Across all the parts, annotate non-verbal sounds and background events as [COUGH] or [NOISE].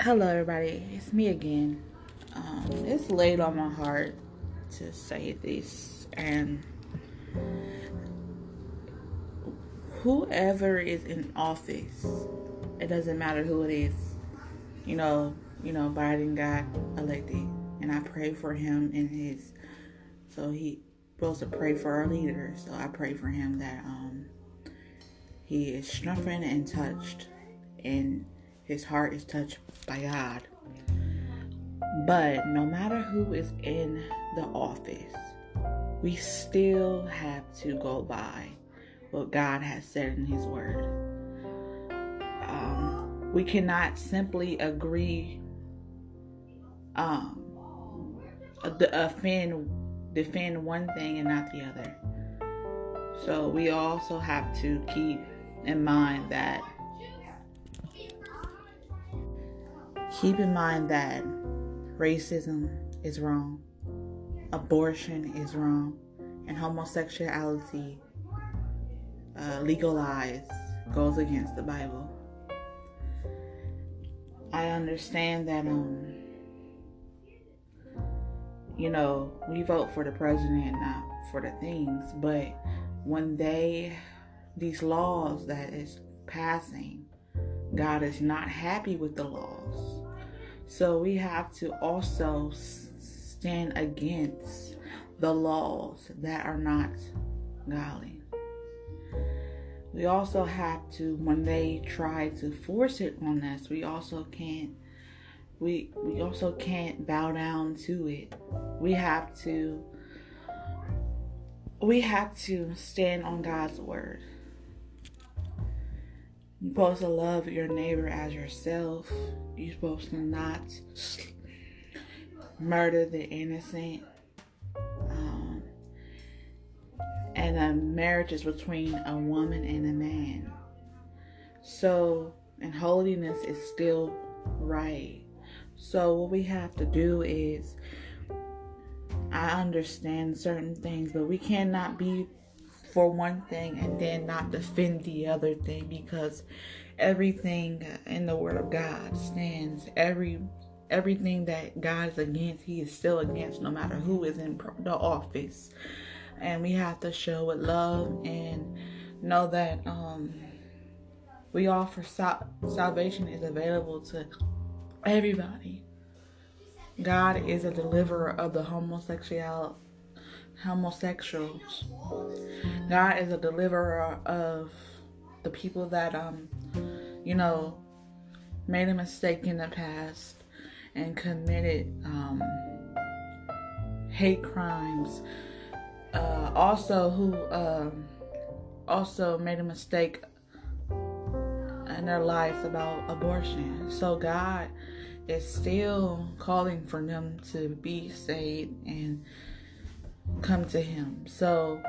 Hello, everybody. It's me again. Um, it's laid on my heart to say this, and whoever is in office, it doesn't matter who it is. You know, you know, Biden got elected, and I pray for him and his. So he supposed to pray for our leader. So I pray for him that um he is strengthened and touched, and his heart is touched by God. But no matter who is in the office, we still have to go by what God has said in His Word. Um, we cannot simply agree, um, offend, defend one thing and not the other. So we also have to keep in mind that keep in mind that racism is wrong, abortion is wrong, and homosexuality uh, legalized goes against the Bible. I understand that um you know, we vote for the president not for the things, but when they these laws that is passing, God is not happy with the laws. So we have to also stand against the laws that are not godly. We also have to, when they try to force it on us, we also can't. We we also can't bow down to it. We have to. We have to stand on God's word. You're supposed to love your neighbor as yourself. You're supposed to not murder the innocent. Um, and a marriage is between a woman and a man. So, and holiness is still right. So, what we have to do is, I understand certain things, but we cannot be for one thing and then not defend the other thing because everything in the word of God stands. Every everything that God is against he is still against no matter who is in the office. And we have to show with love and know that um we offer sal- salvation is available to everybody. God is a deliverer of the homosexual homosexuals. God is a deliverer of the people that um you know made a mistake in the past and committed um hate crimes. Uh, also who um also made a mistake in their lives about abortion. So God is still calling for them to be saved and come to him. So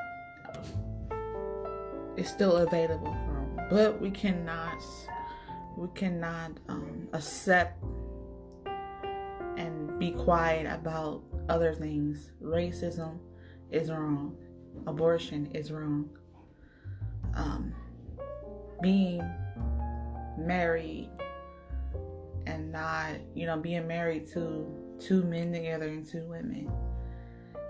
it's still available for him. But we cannot we cannot um, accept and be quiet about other things. Racism is wrong. Abortion is wrong. Um, being married and not, you know, being married to two men together and two women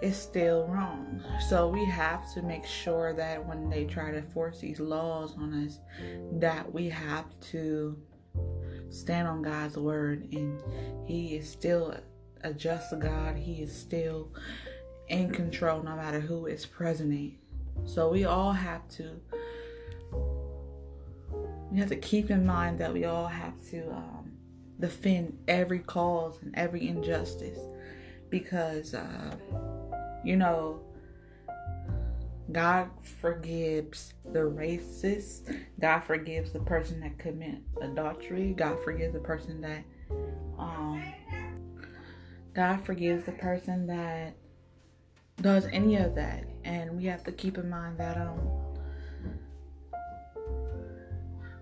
is still wrong. So we have to make sure that when they try to force these laws on us, that we have to stand on God's word and He is still a just God. He is still in control no matter who is president. So we all have to we have to keep in mind that we all have to um, defend every cause and every injustice because uh, you know, God forgives the racist. God forgives the person that commit adultery. God forgives the person that um God forgives the person that does any of that. And we have to keep in mind that um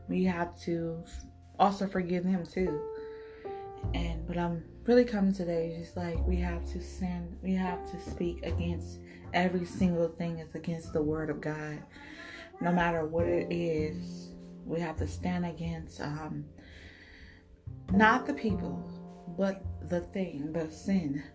we have to also forgive them too. And but I'm really coming today just like we have to send we have to speak against every single thing that's against the word of god no matter what it is we have to stand against um not the people, but the thing, the sin. [LAUGHS]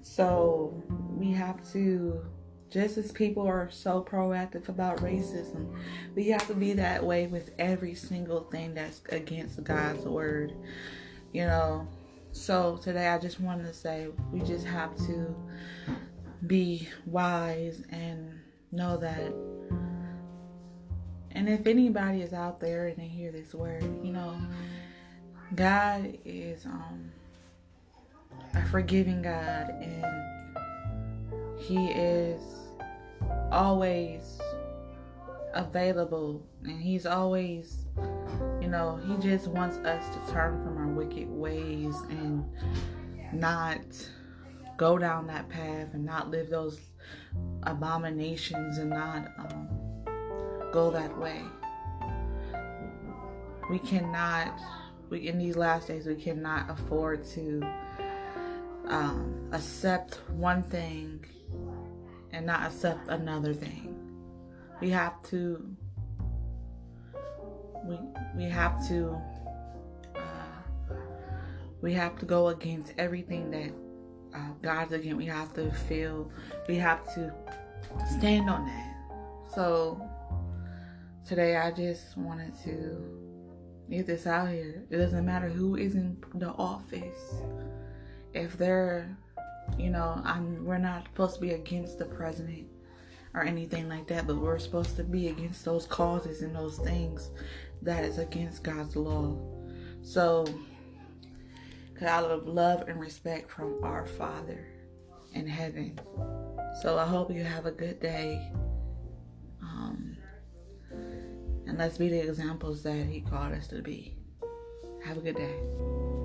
So we have to, just as people are so proactive about racism, we have to be that way with every single thing that's against God's word. You know, so today I just wanted to say we just have to be wise and know that. And if anybody is out there and they hear this word, you know, God is um a forgiving God and He is always available and He's always, you know, He just wants us to turn from our wicked ways and not go down that path and not live those abominations and not um, go that way. We cannot, we in these last days, we cannot afford to um, accept one thing and not accept another thing. We have to. We we have to. Uh, we have to go against everything that uh, God's against. We have to feel. We have to stand on that. So today, I just wanted to get this out here. It doesn't matter who is in the office if they're, you know, I'm we're not supposed to be against the president or anything like that, but we're supposed to be against those causes and those things that is against God's law. So, out of love and respect from our Father in heaven. So, I hope you have a good day. Um, and let's be the examples that He called us to be. Have a good day.